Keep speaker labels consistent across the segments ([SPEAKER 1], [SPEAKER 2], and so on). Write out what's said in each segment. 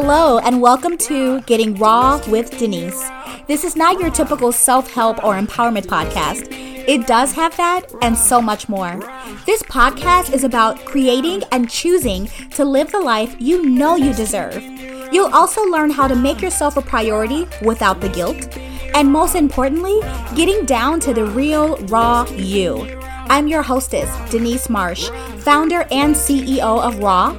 [SPEAKER 1] Hello, and welcome to Getting Raw with Denise. This is not your typical self help or empowerment podcast. It does have that and so much more. This podcast is about creating and choosing to live the life you know you deserve. You'll also learn how to make yourself a priority without the guilt. And most importantly, getting down to the real, raw you. I'm your hostess, Denise Marsh, founder and CEO of Raw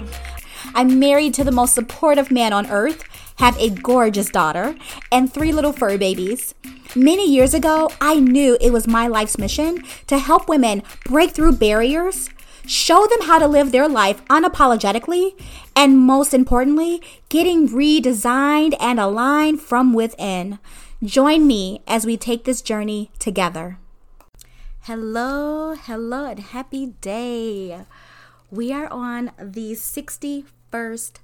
[SPEAKER 1] I'm married to the most supportive man on earth, have a gorgeous daughter, and three little fur babies. Many years ago, I knew it was my life's mission to help women break through barriers, show them how to live their life unapologetically, and most importantly, getting redesigned and aligned from within. Join me as we take this journey together. Hello, hello, and happy day. We are on the 60 first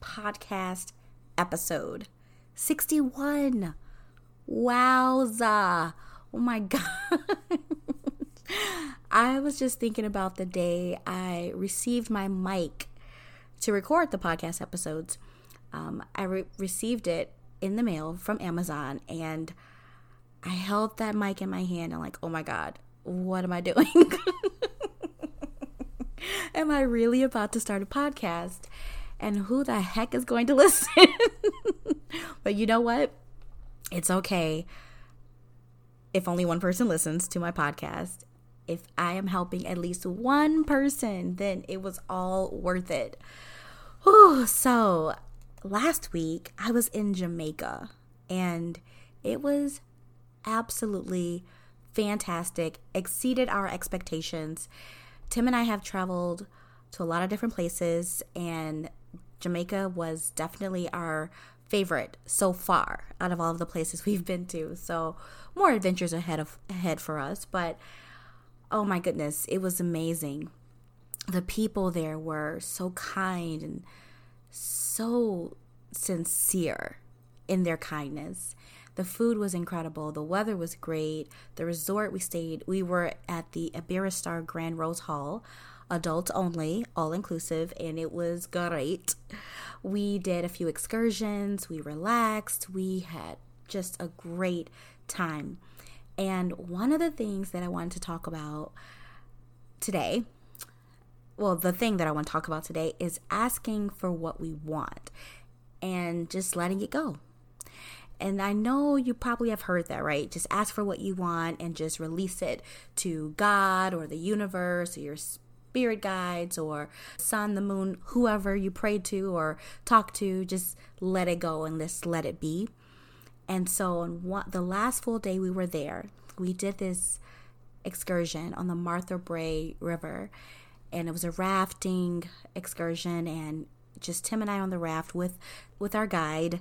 [SPEAKER 1] podcast episode. 61. Wowza. Oh my God. I was just thinking about the day I received my mic to record the podcast episodes. Um, I re- received it in the mail from Amazon and I held that mic in my hand and, like, oh my God, what am I doing? Am I really about to start a podcast? And who the heck is going to listen? but you know what? It's okay if only one person listens to my podcast. If I am helping at least one person, then it was all worth it. Whew, so last week I was in Jamaica and it was absolutely fantastic, exceeded our expectations. Tim and I have traveled to a lot of different places, and Jamaica was definitely our favorite so far out of all of the places we've been to. So more adventures ahead of ahead for us, but oh my goodness, it was amazing. The people there were so kind and so sincere in their kindness. The food was incredible. The weather was great. The resort we stayed, we were at the Iberostar Grand Rose Hall, adults only, all inclusive, and it was great. We did a few excursions. We relaxed. We had just a great time. And one of the things that I wanted to talk about today, well, the thing that I want to talk about today is asking for what we want and just letting it go and I know you probably have heard that, right? Just ask for what you want and just release it to God or the universe or your spirit guides or sun, the moon, whoever you pray to or talk to. Just let it go and just let it be. And so, on one, the last full day we were there, we did this excursion on the Martha Brae River, and it was a rafting excursion, and just Tim and I on the raft with with our guide,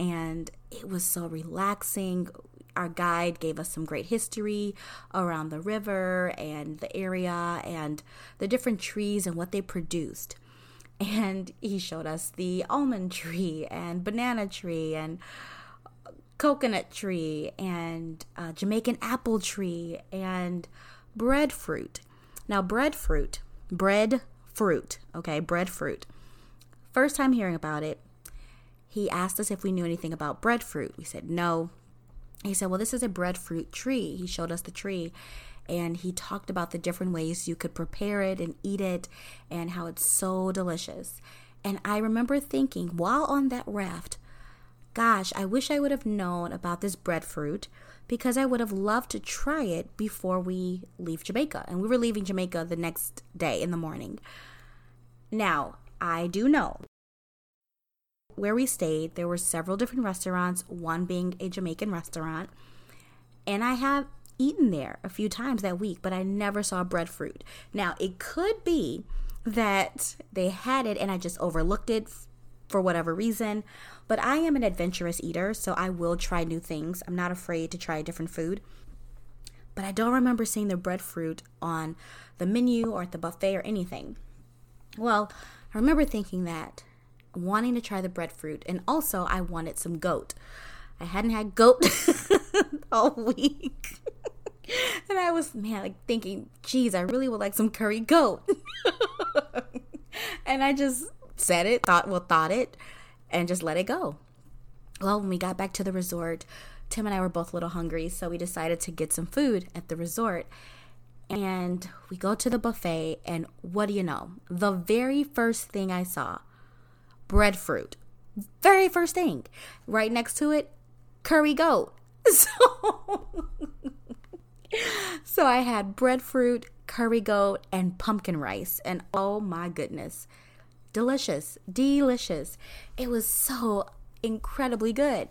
[SPEAKER 1] and it was so relaxing. Our guide gave us some great history around the river and the area and the different trees and what they produced. And he showed us the almond tree and banana tree and coconut tree and uh, Jamaican apple tree and breadfruit. Now, breadfruit, breadfruit, okay, breadfruit. First time hearing about it, he asked us if we knew anything about breadfruit. We said no. He said, Well, this is a breadfruit tree. He showed us the tree and he talked about the different ways you could prepare it and eat it and how it's so delicious. And I remember thinking while on that raft, gosh, I wish I would have known about this breadfruit because I would have loved to try it before we leave Jamaica. And we were leaving Jamaica the next day in the morning. Now, I do know where we stayed, there were several different restaurants, one being a Jamaican restaurant. And I have eaten there a few times that week, but I never saw breadfruit. Now, it could be that they had it and I just overlooked it for whatever reason, but I am an adventurous eater, so I will try new things. I'm not afraid to try different food. But I don't remember seeing the breadfruit on the menu or at the buffet or anything. Well, I remember thinking that wanting to try the breadfruit, and also I wanted some goat. I hadn't had goat all week. and I was, man, like thinking, geez, I really would like some curry goat. and I just said it, thought, well, thought it. and just let it go. Well, when we got back to the resort, Tim and I were both a little hungry, so we decided to get some food at the resort. And we go to the buffet, and what do you know? The very first thing I saw breadfruit. Very first thing. Right next to it, curry goat. So, so I had breadfruit, curry goat, and pumpkin rice. And oh my goodness, delicious, delicious. It was so incredibly good.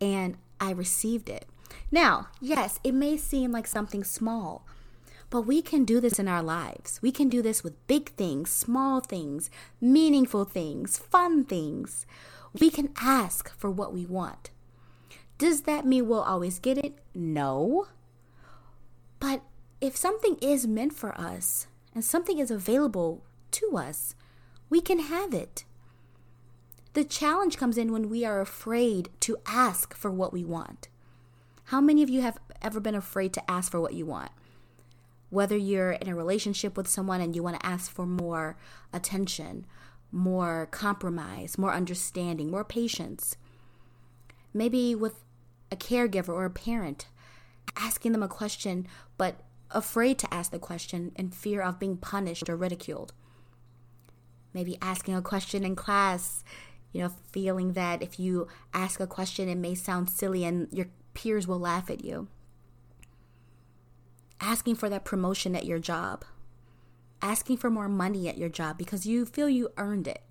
[SPEAKER 1] And I received it. Now, yes, it may seem like something small, but we can do this in our lives. We can do this with big things, small things, meaningful things, fun things. We can ask for what we want. Does that mean we'll always get it? No. But if something is meant for us and something is available to us, we can have it. The challenge comes in when we are afraid to ask for what we want. How many of you have ever been afraid to ask for what you want? Whether you're in a relationship with someone and you want to ask for more attention, more compromise, more understanding, more patience. Maybe with a caregiver or a parent, asking them a question, but afraid to ask the question in fear of being punished or ridiculed. Maybe asking a question in class, you know, feeling that if you ask a question, it may sound silly and your peers will laugh at you. Asking for that promotion at your job. Asking for more money at your job because you feel you earned it.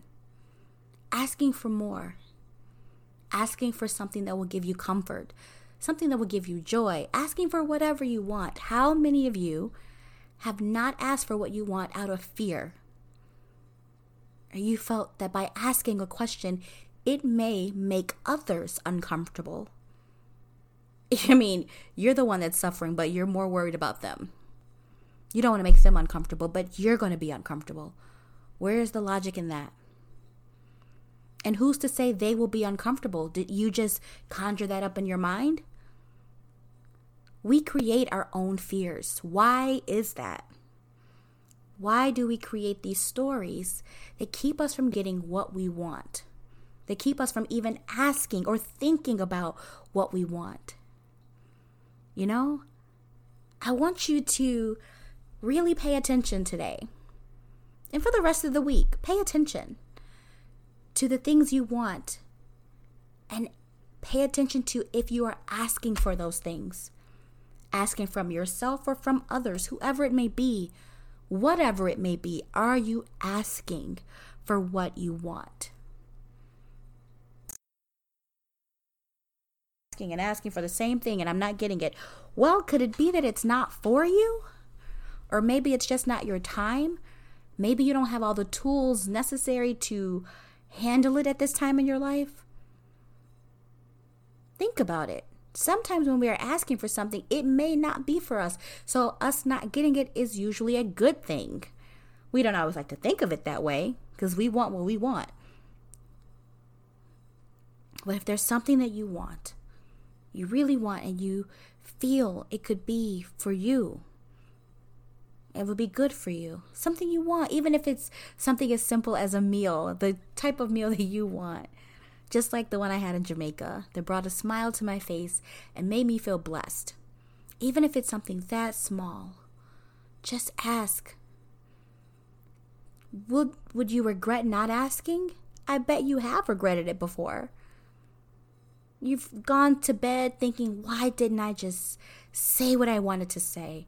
[SPEAKER 1] Asking for more. Asking for something that will give you comfort, something that will give you joy, asking for whatever you want. How many of you have not asked for what you want out of fear? You felt that by asking a question, it may make others uncomfortable. I mean, you're the one that's suffering, but you're more worried about them. You don't want to make them uncomfortable, but you're going to be uncomfortable. Where is the logic in that? And who's to say they will be uncomfortable? Did you just conjure that up in your mind? We create our own fears. Why is that? Why do we create these stories that keep us from getting what we want? They keep us from even asking or thinking about what we want. You know, I want you to really pay attention today. And for the rest of the week, pay attention to the things you want and pay attention to if you are asking for those things. Asking from yourself or from others, whoever it may be, whatever it may be, are you asking for what you want? Asking and asking for the same thing and I'm not getting it. Well, could it be that it's not for you? Or maybe it's just not your time? Maybe you don't have all the tools necessary to handle it at this time in your life? Think about it. Sometimes when we are asking for something, it may not be for us. So, us not getting it is usually a good thing. We don't always like to think of it that way because we want what we want. But if there's something that you want, you really want, and you feel it could be for you, it would be good for you. Something you want, even if it's something as simple as a meal, the type of meal that you want. Just like the one I had in Jamaica, that brought a smile to my face and made me feel blessed. Even if it's something that small, just ask. Would would you regret not asking? I bet you have regretted it before. You've gone to bed thinking, why didn't I just say what I wanted to say?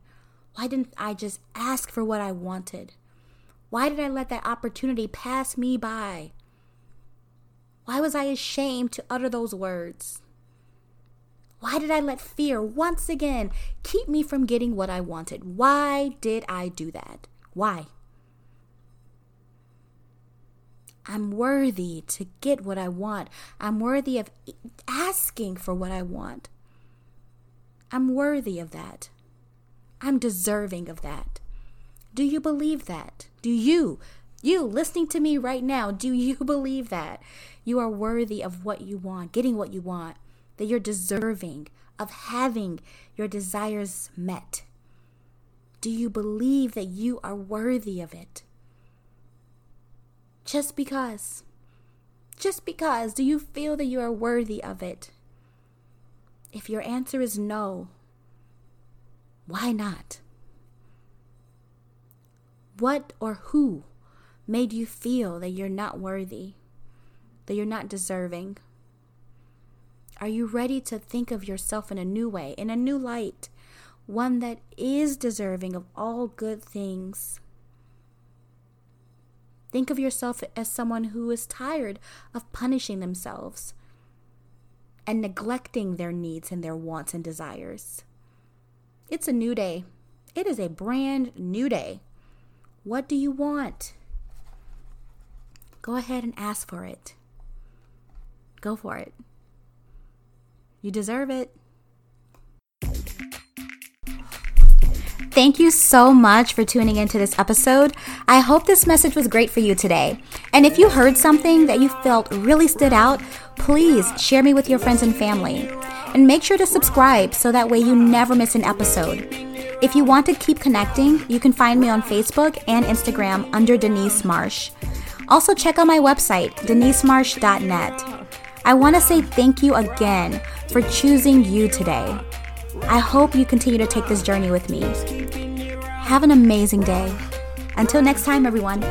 [SPEAKER 1] Why didn't I just ask for what I wanted? Why did I let that opportunity pass me by? Why was I ashamed to utter those words? Why did I let fear once again keep me from getting what I wanted? Why did I do that? Why? I'm worthy to get what I want. I'm worthy of asking for what I want. I'm worthy of that. I'm deserving of that. Do you believe that? Do you, you listening to me right now, do you believe that? You are worthy of what you want, getting what you want, that you're deserving of having your desires met. Do you believe that you are worthy of it? Just because. Just because. Do you feel that you are worthy of it? If your answer is no, why not? What or who made you feel that you're not worthy, that you're not deserving? Are you ready to think of yourself in a new way, in a new light, one that is deserving of all good things? Think of yourself as someone who is tired of punishing themselves and neglecting their needs and their wants and desires. It's a new day. It is a brand new day. What do you want? Go ahead and ask for it. Go for it. You deserve it. Thank you so much for tuning into this episode. I hope this message was great for you today. And if you heard something that you felt really stood out, please share me with your friends and family. And make sure to subscribe so that way you never miss an episode. If you want to keep connecting, you can find me on Facebook and Instagram under Denise Marsh. Also, check out my website, denisemarsh.net. I want to say thank you again for choosing you today. I hope you continue to take this journey with me. Have an amazing day. Until next time, everyone.